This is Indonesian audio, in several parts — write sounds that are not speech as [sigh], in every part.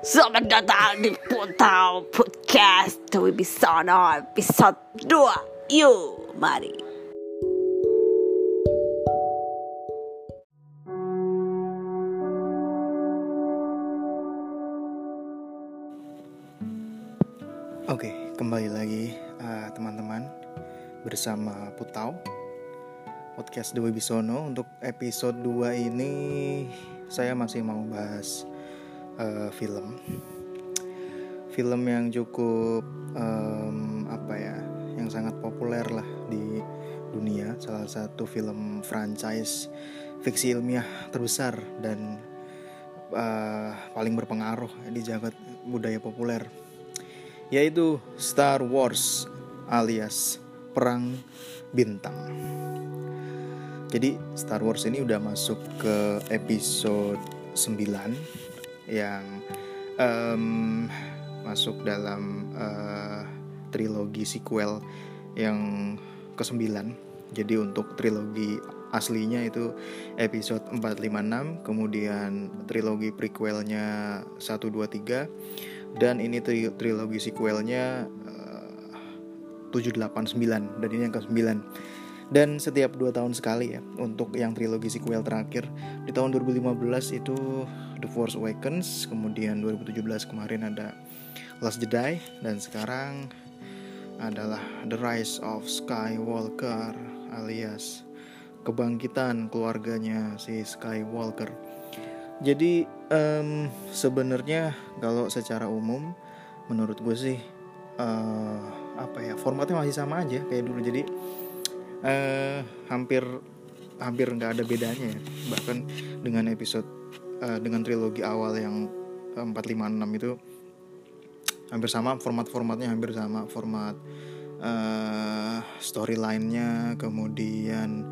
Selamat datang di Putau Podcast. Dewi Bisono episode 2 Yuk, mari. Oke, kembali lagi uh, teman-teman bersama Putau podcast Dewi Bisono. Untuk episode 2 ini saya masih mau bahas uh, film. Film yang cukup um, apa ya yang sangat populer lah di dunia. Salah satu film franchise fiksi ilmiah terbesar dan uh, paling berpengaruh di jagat budaya populer yaitu Star Wars alias Perang Bintang. Jadi Star Wars ini udah masuk ke episode 9 yang um, masuk dalam uh, trilogi sequel yang ke-9. Jadi untuk trilogi aslinya itu episode 456, kemudian trilogi prequelnya 1 2 3 dan ini tri trilogi sequelnya uh, 789 dan ini yang ke-9 dan setiap dua tahun sekali ya untuk yang trilogi sequel terakhir di tahun 2015 itu The Force Awakens kemudian 2017 kemarin ada Last Jedi dan sekarang adalah The Rise of Skywalker alias kebangkitan keluarganya si Skywalker. Jadi um, sebenarnya kalau secara umum menurut gue sih uh, apa ya formatnya masih sama aja kayak dulu. Jadi uh, hampir hampir nggak ada bedanya ya. Bahkan dengan episode uh, dengan trilogi awal yang 456 itu hampir sama format-formatnya hampir sama format uh, storyline-nya kemudian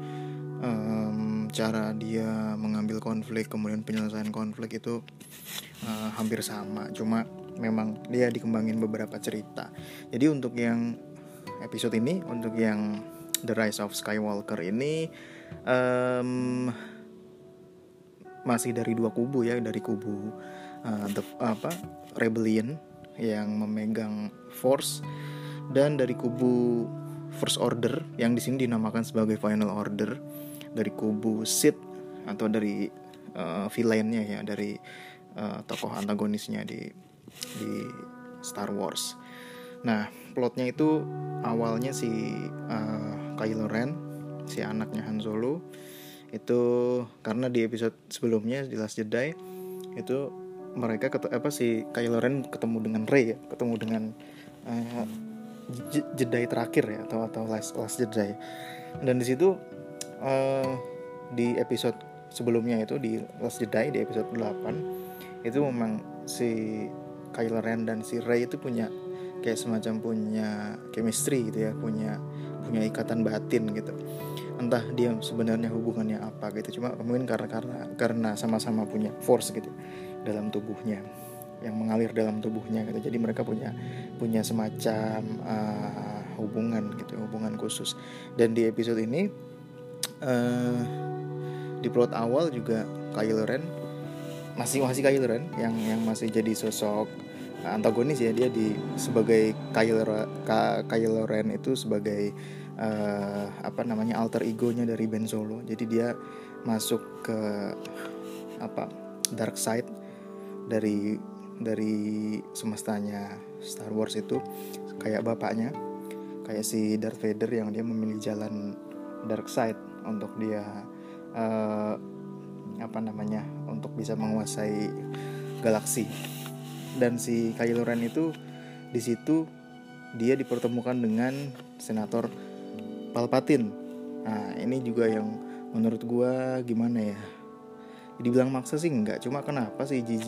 um, cara dia mengambil konflik kemudian penyelesaian konflik itu uh, hampir sama. Cuma memang dia dikembangin beberapa cerita. Jadi untuk yang episode ini untuk yang The Rise of Skywalker ini um, masih dari dua kubu ya dari kubu uh, the, apa Rebellion yang memegang Force dan dari kubu First Order yang di sini dinamakan sebagai Final Order dari kubu Sith atau dari uh, villainnya ya dari uh, tokoh antagonisnya di di Star Wars. Nah plotnya itu awalnya si uh, Kylo Ren si anaknya Han Solo itu karena di episode sebelumnya di Last Jedi itu mereka ketemu apa si Kylo Ren ketemu dengan Rey ya ketemu dengan uh, Jedi terakhir ya atau atau Last Last Jedi. Dan di situ uh, di episode sebelumnya itu di Last Jedi di episode 8 itu memang si Kylo Ren dan si Rey itu punya kayak semacam punya chemistry gitu ya punya punya ikatan batin gitu entah dia sebenarnya hubungannya apa gitu. Cuma mungkin karena karena karena sama-sama punya force gitu dalam tubuhnya yang mengalir dalam tubuhnya gitu. Jadi mereka punya punya semacam uh, hubungan gitu hubungan khusus. Dan di episode ini uh, di plot awal juga Kylo Ren masih masih Kylo Ren yang yang masih jadi sosok antagonis ya. Dia di sebagai Kylo Kylo Ren itu sebagai uh, apa namanya alter egonya dari Ben Solo. Jadi dia masuk ke apa dark side dari dari semestanya Star Wars itu. Kayak bapaknya kayak si Darth Vader yang dia memilih jalan dark side untuk dia uh, apa namanya untuk bisa menguasai galaksi. Dan si Kylo Ren itu di situ dia dipertemukan dengan senator Palpatine nah ini juga yang menurut gua gimana ya? Dibilang maksa sih enggak cuma kenapa si JJ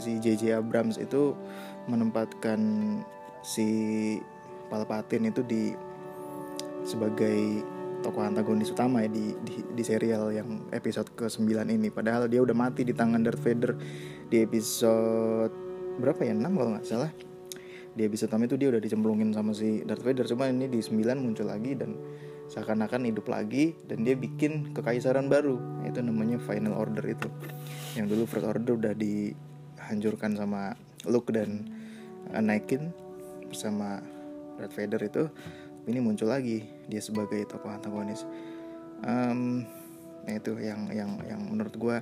si JJ Abrams itu menempatkan si Palpatine itu di sebagai tokoh antagonis utama ya di, di, di serial yang episode ke-9 ini. Padahal dia udah mati di tangan Darth Vader di episode berapa ya? 6 kalau nggak salah di episode 6 itu dia udah dicemplungin sama si Darth Vader. Cuma ini di 9 muncul lagi dan seakan-akan hidup lagi dan dia bikin kekaisaran baru. Itu namanya Final Order itu. Yang dulu First Order udah dihancurkan sama Luke dan Anakin bersama Darth Vader itu. Ini muncul lagi dia sebagai tokoh antagonis. Um, nah itu yang yang yang menurut gue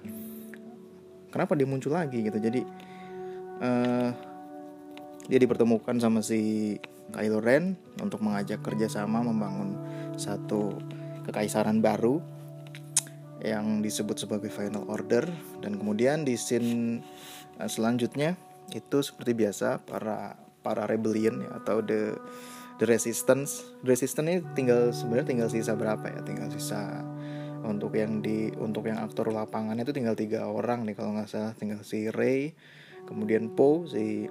kenapa dia muncul lagi gitu. Jadi uh, dia dipertemukan sama si Kylo Ren untuk mengajak kerjasama membangun satu kekaisaran baru yang disebut sebagai Final Order. Dan kemudian di scene uh, selanjutnya itu seperti biasa para para rebellion ya, atau the the resistance. The resistance ini tinggal sebenarnya tinggal sisa berapa ya? Tinggal sisa untuk yang di untuk yang aktor lapangan itu tinggal tiga orang nih kalau nggak salah. Tinggal si Ray kemudian Poe si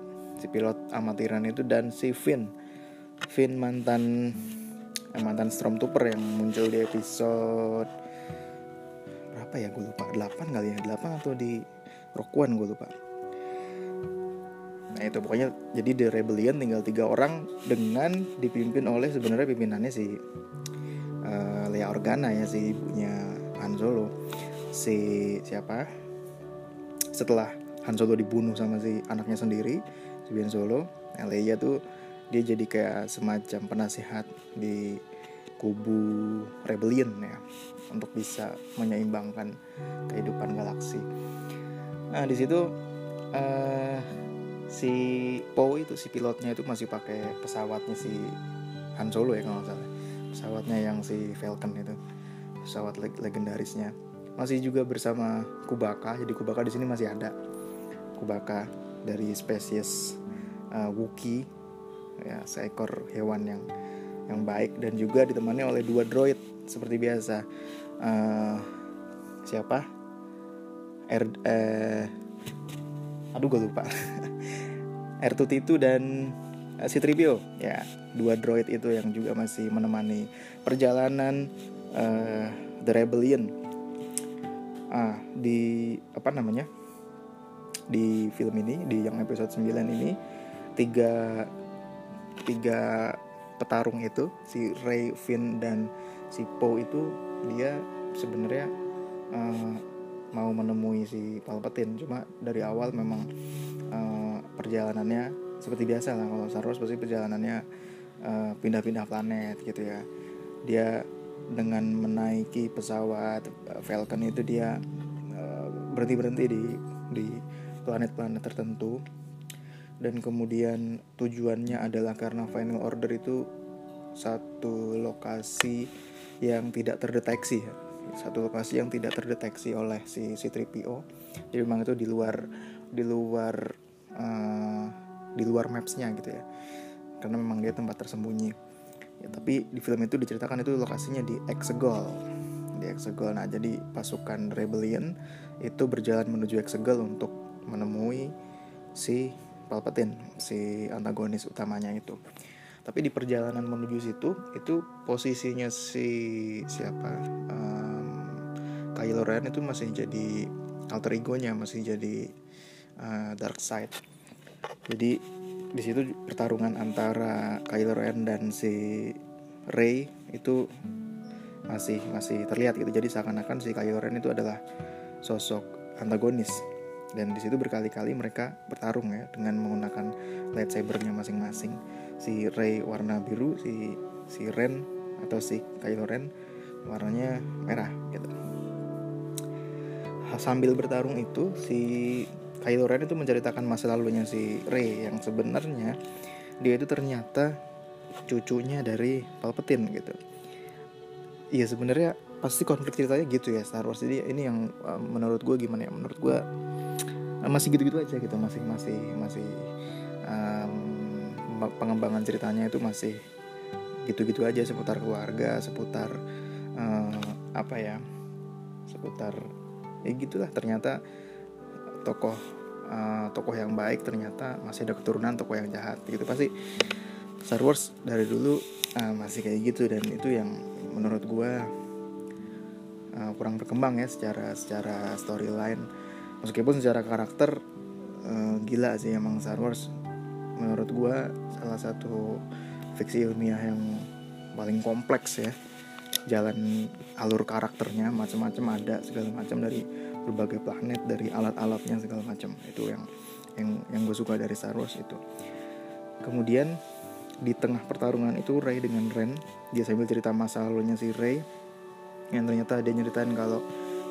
si pilot amatiran itu dan si Finn. Finn mantan eh, mantan Stormtrooper yang muncul di episode berapa ya? Gue lupa. 8 kali ya? 8 atau di Rock One gue lupa. Nah itu pokoknya jadi The Rebellion tinggal tiga orang dengan dipimpin oleh sebenarnya pimpinannya si uh, Leia Organa ya si ibunya Han Solo. Si siapa? Setelah Han Solo dibunuh sama si anaknya sendiri, Ben Solo, Leia tuh dia jadi kayak semacam penasihat di kubu Rebellion ya untuk bisa menyeimbangkan kehidupan galaksi. Nah di situ uh, si Poe itu si pilotnya itu masih pakai pesawatnya si Han Solo ya kalau nggak salah. Pesawatnya yang si Falcon itu pesawat leg legendarisnya. Masih juga bersama Kubaka jadi Kubaka di sini masih ada. Kubaka dari spesies uh, Wookiee ya seekor hewan yang yang baik dan juga ditemani oleh dua droid seperti biasa. Uh, siapa? R eh, aduh gue lupa. [laughs] R2T2 dan uh, C-3PO ya dua droid itu yang juga masih menemani perjalanan uh, The Rebellion. Ah di apa namanya? Di film ini di yang episode 9 ini tiga tiga petarung itu si Ray, Finn dan si Poe itu dia sebenarnya uh, mau menemui si Palpatine. Cuma dari awal memang uh, perjalanannya seperti biasa lah. Kalau Star Wars pasti perjalanannya uh, pindah-pindah planet gitu ya. Dia dengan menaiki pesawat uh, Falcon itu dia uh, berhenti berhenti di di planet-planet tertentu dan kemudian tujuannya adalah karena Final Order itu satu lokasi yang tidak terdeteksi ya. Satu lokasi yang tidak terdeteksi oleh si si 3PO jadi memang itu di luar di luar uh, di luar mapsnya gitu ya. Karena memang dia tempat tersembunyi. Ya tapi di film itu diceritakan itu lokasinya di Exegol. Di Exegol. Nah jadi pasukan rebellion itu berjalan menuju Exegol untuk menemui si Palpatine si antagonis utamanya itu. Tapi di perjalanan menuju situ itu posisinya si siapa? Um, Kylo Ren itu masih jadi alter egonya masih jadi uh, dark side. Jadi di situ pertarungan antara Kylo Ren dan si Rey itu masih masih terlihat gitu. Jadi seakan-akan si Kylo Ren itu adalah sosok antagonis dan di situ berkali-kali mereka bertarung ya dengan menggunakan lightsabernya masing-masing. Si Rey warna biru si si Ren atau si Kylo Ren warnanya merah gitu. Sambil bertarung itu si Kylo Ren itu menceritakan masa lalunya si Rey yang sebenarnya dia itu ternyata cucunya dari Palpatine gitu. Iya sebenarnya pasti konflik ceritanya gitu ya Star Wars. Jadi ini yang uh, menurut gue gimana ya? Menurut gue masih gitu-gitu aja gitu masih masih masih um, pengembangan ceritanya itu masih gitu-gitu aja seputar keluarga seputar uh, apa ya seputar ya gitulah. Ternyata tokoh uh, tokoh yang baik ternyata masih ada keturunan tokoh yang jahat gitu. Pasti Star Wars dari dulu uh, masih kayak gitu dan itu yang menurut gue uh, kurang berkembang ya secara secara storyline meskipun secara karakter uh, gila sih emang Star Wars. Menurut gue salah satu fiksi ilmiah yang paling kompleks ya jalan alur karakternya macam-macam ada segala macam dari berbagai planet dari alat-alatnya segala macam. Itu yang yang yang gue suka dari Star Wars itu. Kemudian di tengah pertarungan itu Rey dengan Ren dia sambil cerita masa lalunya si Rey yang ternyata dia nyeritain kalau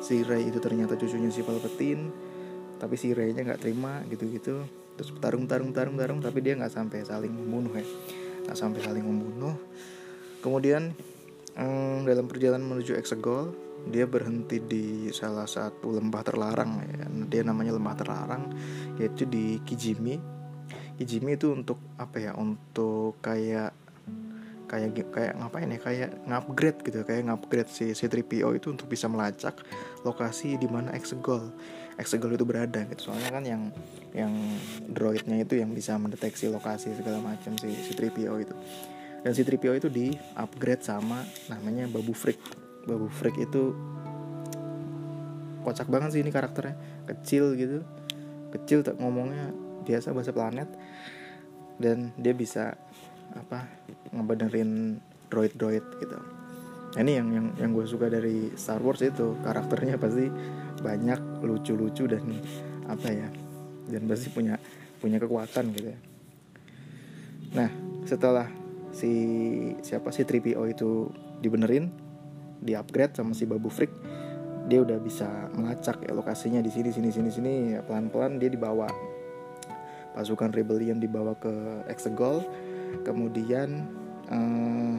si Rey itu ternyata cucunya si Palpatine tapi si Rey nya nggak terima gitu-gitu. Terus tarung tarung tarung tarung tapi dia nggak sampai saling membunuh ya. Nggak sampai saling membunuh. Kemudian um, dalam perjalanan menuju Exegol dia berhenti di salah satu lembah terlarang ya. dia namanya lembah terlarang yaitu di Kijimi. Kijimi itu untuk apa ya? Untuk kayak kayak kayak ngapain ya kayak ngupgrade gitu kayak ngupgrade si C3PO itu untuk bisa melacak lokasi di mana Exegol Exegol itu berada gitu. Soalnya kan yang yang droidnya itu yang bisa mendeteksi lokasi segala macam si C3PO itu. Dan C3PO itu di upgrade sama namanya Babu Frick Babu Frick itu kocak banget sih ini karakternya. Kecil gitu kecil tak ngomongnya biasa bahasa planet. Dan dia bisa apa ngebenerin droid-droid gitu. Nah, ini yang yang yang gue suka dari Star Wars itu. Karakternya pasti banyak lucu-lucu dan apa ya dan pasti punya punya kekuatan gitu ya. Nah setelah si siapa sih 3PO itu dibenerin di upgrade sama si Babu Frick dia udah bisa melacak ya, lokasinya di sini sini sini sini ya, pelan-pelan dia dibawa. Pasukan rebellion dibawa ke Exegol kemudian uh,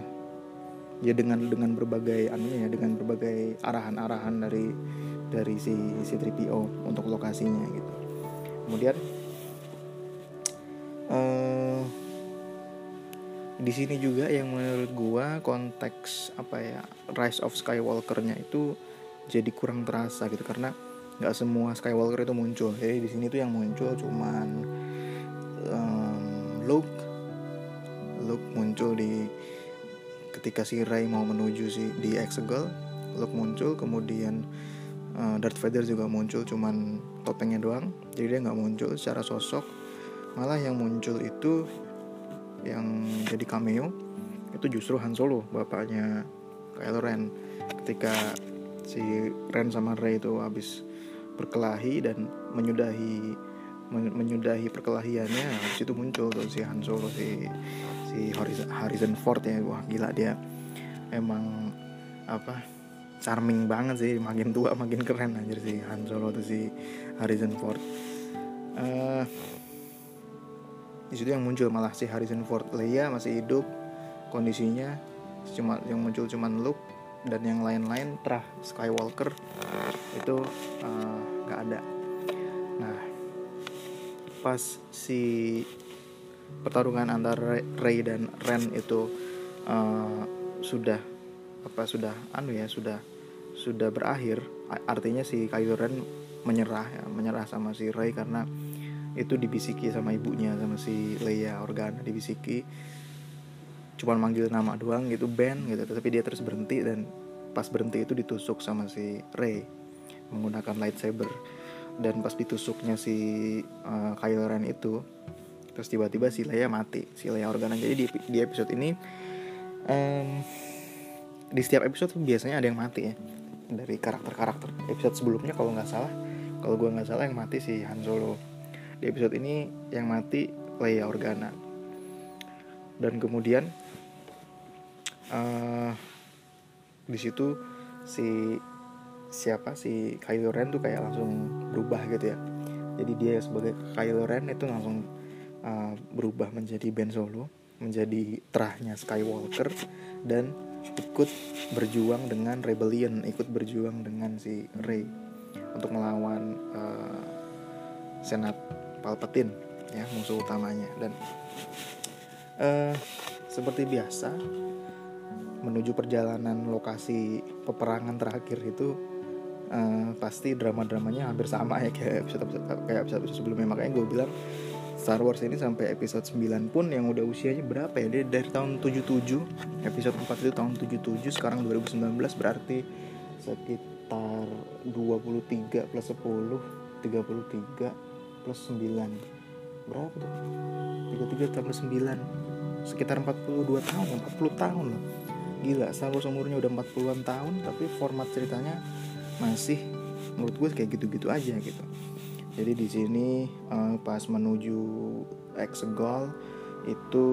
ya dengan dengan berbagai anunya ya dengan berbagai arahan-arahan dari dari si si 3PO untuk lokasinya gitu. Kemudian uh, di sini juga yang menurut gua konteks apa ya Rise of Skywalker-nya itu jadi kurang terasa gitu karena nggak semua Skywalker itu muncul. Jadi di sini tuh yang muncul cuman um, Luke Luke muncul di ketika si Rey mau menuju si di Exegol Luke muncul kemudian uh, Darth Vader juga muncul cuman topengnya doang. Jadi dia nggak muncul secara sosok. Malah yang muncul itu yang jadi cameo itu justru Han Solo bapaknya Kylo Ren. Ketika si Ren sama Rey itu habis berkelahi dan menyudahi menyudahi perkelahiannya habis itu muncul tuh si Han Solo si si Harrison Ford ya wah gila dia emang apa charming banget sih makin tua makin keren anjir si Han Solo tuh si Harrison Ford. Uh, di situ yang muncul malah si Harrison Ford Leia masih hidup kondisinya cuma yang muncul cuman Luke dan yang lain-lain terah Skywalker itu eh, nggak uh, ada. Nah pas si pertarungan antara Rey dan Ren itu uh, sudah apa sudah anu ya sudah sudah berakhir artinya si Kylo Ren menyerah ya, menyerah sama si Rey karena itu dibisiki sama ibunya sama si Leia Organa dibisiki. Cuman manggil nama doang gitu Ben gitu. Tapi dia terus berhenti dan pas berhenti itu ditusuk sama si Rey menggunakan lightsaber dan pas ditusuknya si uh, Kylo Ren itu terus tiba-tiba si Leia mati si Leia Organa. Jadi di, di episode ini um, di setiap episode biasanya ada yang mati ya. Dari karakter-karakter. Episode sebelumnya kalau nggak salah kalau gue nggak salah yang mati si Han Solo. Di episode ini yang mati Leia Organa. Dan kemudian uh, di situ si siapa si Kylo Ren tuh kayak langsung berubah gitu ya. Jadi dia sebagai Kylo Ren itu langsung uh, berubah menjadi Ben Solo, menjadi terahnya Skywalker dan ikut berjuang dengan rebellion, ikut berjuang dengan si Rey untuk melawan uh, Senat Palpatine ya musuh utamanya. Dan uh, seperti biasa menuju perjalanan lokasi peperangan terakhir itu uh, pasti drama-dramanya hampir sama ya kayak episode, kayak episode sebelumnya makanya gue bilang Star Wars ini sampai episode 9 pun yang udah usianya berapa ya? Dia dari tahun 77, episode 4 itu tahun 77, sekarang 2019 berarti sekitar 23 plus 10, 33 plus 9. Berapa tuh? 33 tambah 9. Sekitar 42 tahun, 40 tahun loh. gila Star Wars umurnya udah 40-an tahun tapi format ceritanya masih menurut gue kayak gitu-gitu aja gitu. Jadi di sini uh, pas menuju Exegol itu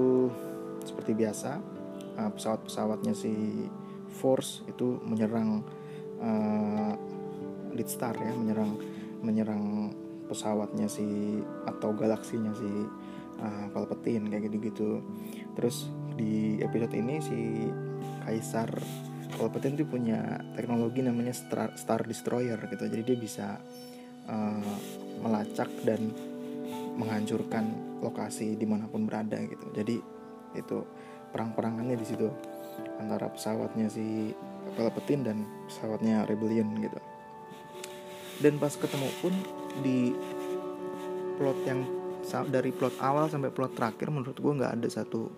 seperti biasa uh, pesawat-pesawatnya si Force itu menyerang uh, Lead Star ya menyerang menyerang pesawatnya si atau galaksinya si uh, Palpatine kayak gitu-gitu. Terus di episode ini si Kaisar Palpatine tuh punya teknologi namanya Star, Destroyer gitu. Jadi dia bisa uh, melacak dan menghancurkan lokasi di mana pun berada gitu. Jadi itu perang-perangannya di situ antara pesawatnya si Palpatine dan pesawatnya Rebellion gitu. Dan pas ketemu pun di plot yang dari plot awal sampai plot terakhir menurut gue nggak ada satu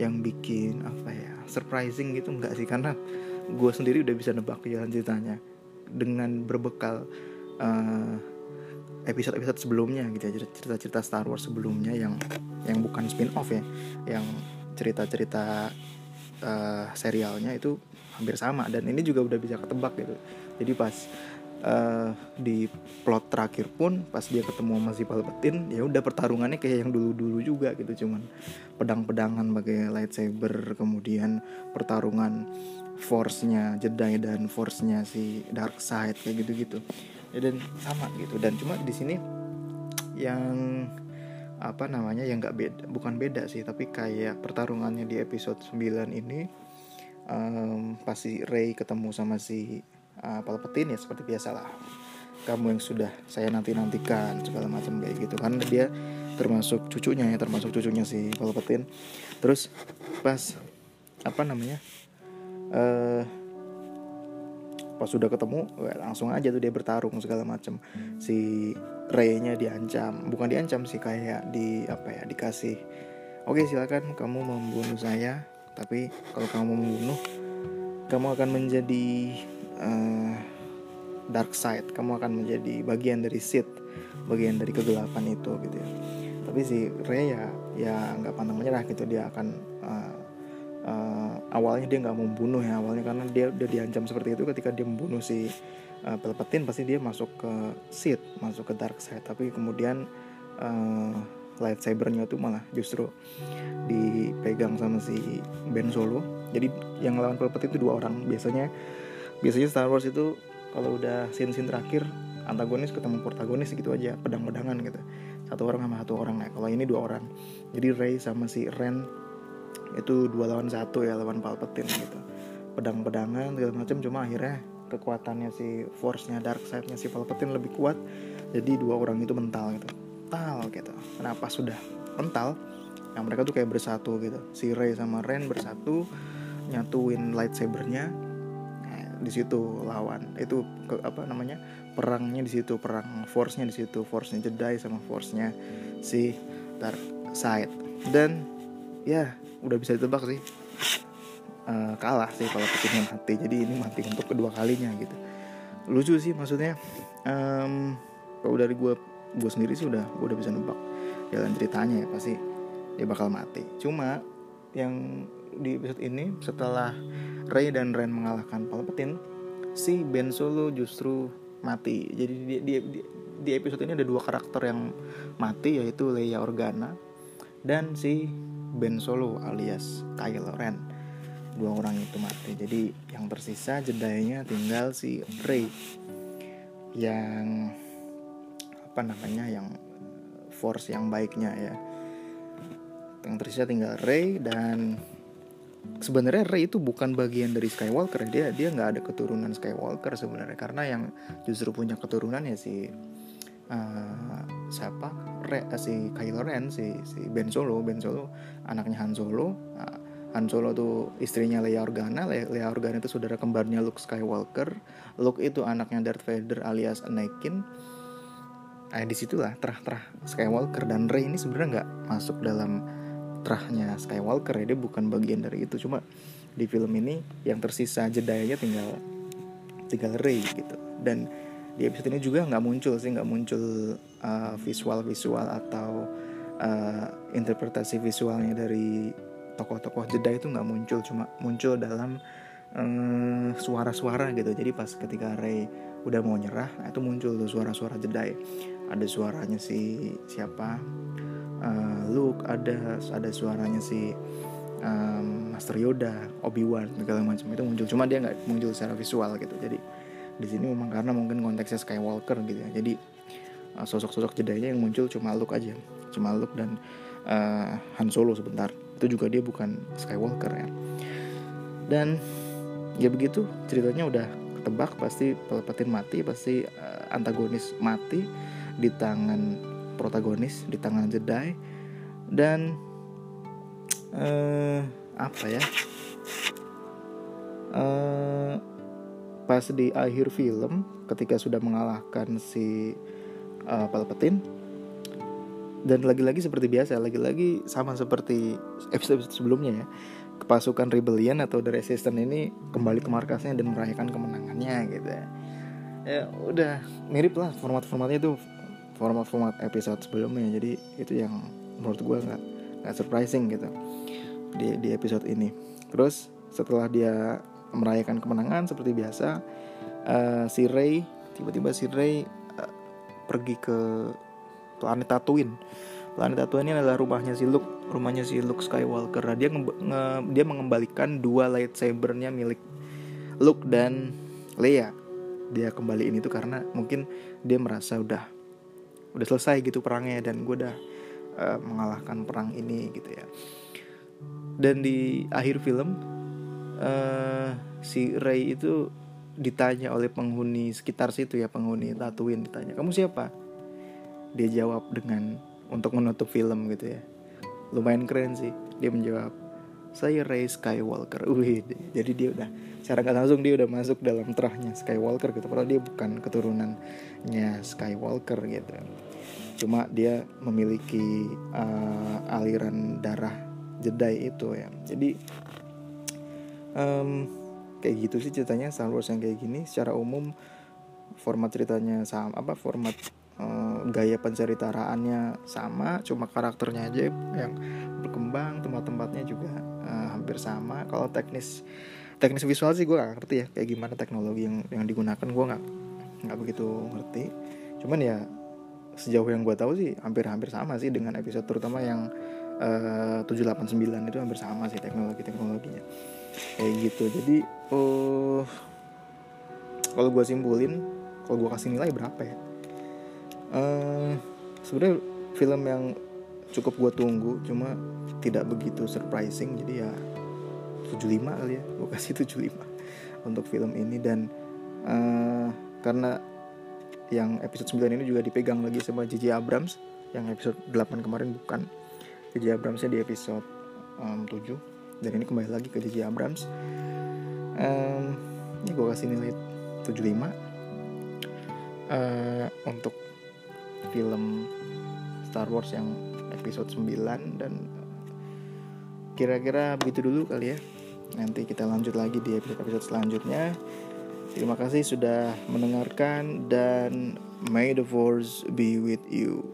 yang bikin apa ya surprising gitu nggak sih. Karena gue sendiri udah bisa nebak jalan ceritanya dengan berbekal uh, episode-episode sebelumnya gitu ya cerita-cerita Star Wars sebelumnya yang yang bukan spin off ya yang cerita-cerita uh, serialnya itu hampir sama dan ini juga udah bisa ketebak gitu. Jadi pas uh, di plot terakhir pun pas dia ketemu sama si Palpatine ya udah pertarungannya kayak yang dulu-dulu juga gitu cuman pedang-pedangan pakai lightsaber kemudian pertarungan force-nya Jedi dan force-nya si dark side kayak gitu-gitu. Ya, dan sama gitu. Dan cuma di sini yang apa namanya yang nggak beda bukan beda sih tapi kayak pertarungannya di episode 9 ini um, pasti Ray ketemu sama si uh, Palpatine ya seperti biasa lah kamu yang sudah saya nanti nantikan segala macam kayak gitu. Kan dia termasuk cucunya ya termasuk cucunya si Palpatine. Terus pas apa namanya uh, pas sudah ketemu langsung aja tuh dia bertarung segala macam si Ray-nya diancam. Bukan diancam sih kayak di apa ya dikasih. Oke silakan kamu membunuh saya tapi kalau kamu membunuh kamu akan menjadi uh, dark side. Kamu akan menjadi bagian dari Sith bagian dari kegelapan itu gitu ya. Tapi si Rey ya ya nggak pantang menyerah gitu. Dia akan uh, awalnya dia nggak mau membunuh ya awalnya karena dia udah diancam seperti itu ketika dia membunuh si uh, Palpatine pasti dia masuk ke Sith masuk ke dark side. Tapi kemudian uh, lightsabernya tuh malah justru dipegang sama si Ben Solo. Jadi yang lawan Palpatine itu dua orang. Biasanya biasanya Star Wars itu kalau udah scene-scene terakhir antagonis ketemu protagonis gitu aja pedang-pedangan gitu. Satu orang sama satu orang. Ya kalau ini dua orang. Jadi Rey sama si Ren itu dua lawan satu ya lawan Palpatine gitu. Pedang-pedangan segala macam cuma akhirnya kekuatannya si force-nya dark side-nya si Palpatine lebih kuat. Jadi dua orang itu mental gitu. Mental gitu. Kenapa sudah mental? Nah mereka tuh kayak bersatu gitu. Si Rey sama Ren bersatu nyatuin lightsabernya. Di situ lawan. Itu ke, apa namanya? Perangnya di situ perang force-nya di situ. Force-nya Jedi sama force-nya si Dark Side. Dan ya udah bisa ditebak sih. Uh, kalah sih kalau Putin mati. Jadi ini mati untuk kedua kalinya gitu. Lucu sih maksudnya. Um, kalau dari gue gue sendiri sih udah gue udah bisa nebak. Jalan ceritanya ya pasti dia bakal mati. Cuma yang di episode ini setelah Ray dan Ren mengalahkan Palpatine, si Ben Solo justru mati. Jadi di, di, di, di episode ini ada dua karakter yang mati yaitu Leia Organa dan si Ben Solo alias Kylo Ren. Dua orang itu mati. Jadi yang tersisa jedanya tinggal si Rey yang apa namanya yang force yang baiknya ya. Yang tersisa tinggal Rey dan sebenarnya Rey itu bukan bagian dari Skywalker dia dia nggak ada keturunan Skywalker sebenarnya karena yang justru punya keturunan ya si uh, siapa? Rey, uh, si Kylo Ren si si Ben Solo. Ben Solo anaknya Han Solo. Uh, Han Solo tuh istrinya Leia Organa. Le Leia Organa itu saudara kembarnya Luke Skywalker. Luke itu anaknya Darth Vader alias Anakin. Nah, di situlah terah-terah Skywalker dan Rey ini sebenarnya nggak masuk dalam putranya Skywalker ya. Dia bukan bagian dari itu. Cuma di film ini yang tersisa jedanya tinggal tinggal Rey gitu. Dan di episode ini juga nggak muncul sih nggak muncul uh, visual visual atau uh, interpretasi visualnya dari tokoh-tokoh Jedi itu nggak muncul cuma muncul dalam eh, suara-suara gitu. Jadi pas ketika Rey udah mau nyerah nah itu muncul tuh suara-suara Jedi ada suaranya si siapa? Uh, Luke ada ada suaranya si um, Master Yoda Obi Wan segala macam itu muncul. Cuma dia nggak muncul secara visual gitu. Jadi di sini memang karena mungkin konteksnya Skywalker gitu ya. Jadi uh, sosok-sosok Jedi-nya yang muncul cuma Luke aja. Cuma Luke dan uh, Han Solo sebentar. Itu juga dia bukan Skywalker ya. Dan ya begitu. Ceritanya udah ketebak pasti Palpatine mati pasti uh, antagonis mati di tangan protagonis di tangan Jedi. Dan uh, apa ya pas di akhir film ketika sudah mengalahkan si uh, Palpatine dan lagi-lagi seperti biasa lagi-lagi sama seperti episode sebelumnya ya pasukan rebellion atau the resistance ini kembali ke markasnya dan merayakan kemenangannya gitu ya. Ya udah mirip lah format-formatnya itu format-format episode sebelumnya. Jadi itu yang menurut gue nggak nggak surprising gitu di di episode ini. Terus setelah dia merayakan kemenangan seperti biasa uh, si Ray tiba-tiba si Ray uh, pergi ke planet Tatooine planet Tatooine ini adalah rumahnya si Luke rumahnya si Luke Skywalker. Nah, dia dia mengembalikan dua lightsabernya milik Luke dan Leia. Dia kembaliin itu karena mungkin dia merasa udah udah selesai gitu perangnya dan gue udah uh, mengalahkan perang ini gitu ya. Dan di akhir film uh, si Ray itu ditanya oleh penghuni sekitar situ ya penghuni Tatooine ditanya kamu siapa? Dia jawab dengan untuk menutup film gitu ya. Lumayan keren sih dia menjawab saya Ray Skywalker. [laughs] Wih, jadi dia udah secara nggak langsung dia udah masuk dalam terahnya Skywalker gitu padahal dia bukan keturunannya Skywalker gitu. Cuma dia memiliki uh, aliran darah Jedi itu ya. Jadi um, kayak gitu sih ceritanya Star Wars yang kayak gini. Secara umum format ceritanya sama apa format uh, gaya penceritaraannya sama cuma karakternya aja yang berkembang tempat-tempatnya juga uh, hampir sama. Kalau teknis teknis visual sih gue gak ngerti ya kayak gimana teknologi yang yang digunakan gue nggak nggak begitu ngerti. Cuman ya sejauh yang gue tahu sih hampir-hampir sama sih dengan episode terutama yang uh, 789 itu hampir sama sih teknologi teknologinya kayak gitu. Jadi uh, kalau gue simpulin kalau gue kasih nilai berapa ya? Uh, sebenarnya film yang cukup gue tunggu cuma tidak begitu surprising. Jadi ya 75 kali ya. Gue kasih [laughs] 75 untuk film ini. Dan uh, karena yang episode 9 ini juga dipegang lagi sama J.J. Abrams yang episode 8 kemarin bukan. J.J. Abramsnya di episode um, 7 dan ini kembali lagi ke J.J. Abrams um, ini gue kasih nilai 75 uh, untuk film Star Wars yang episode 9 dan kira-kira begitu dulu kali ya nanti kita lanjut lagi di episode-episode selanjutnya Terima kasih sudah mendengarkan dan may the force be with you.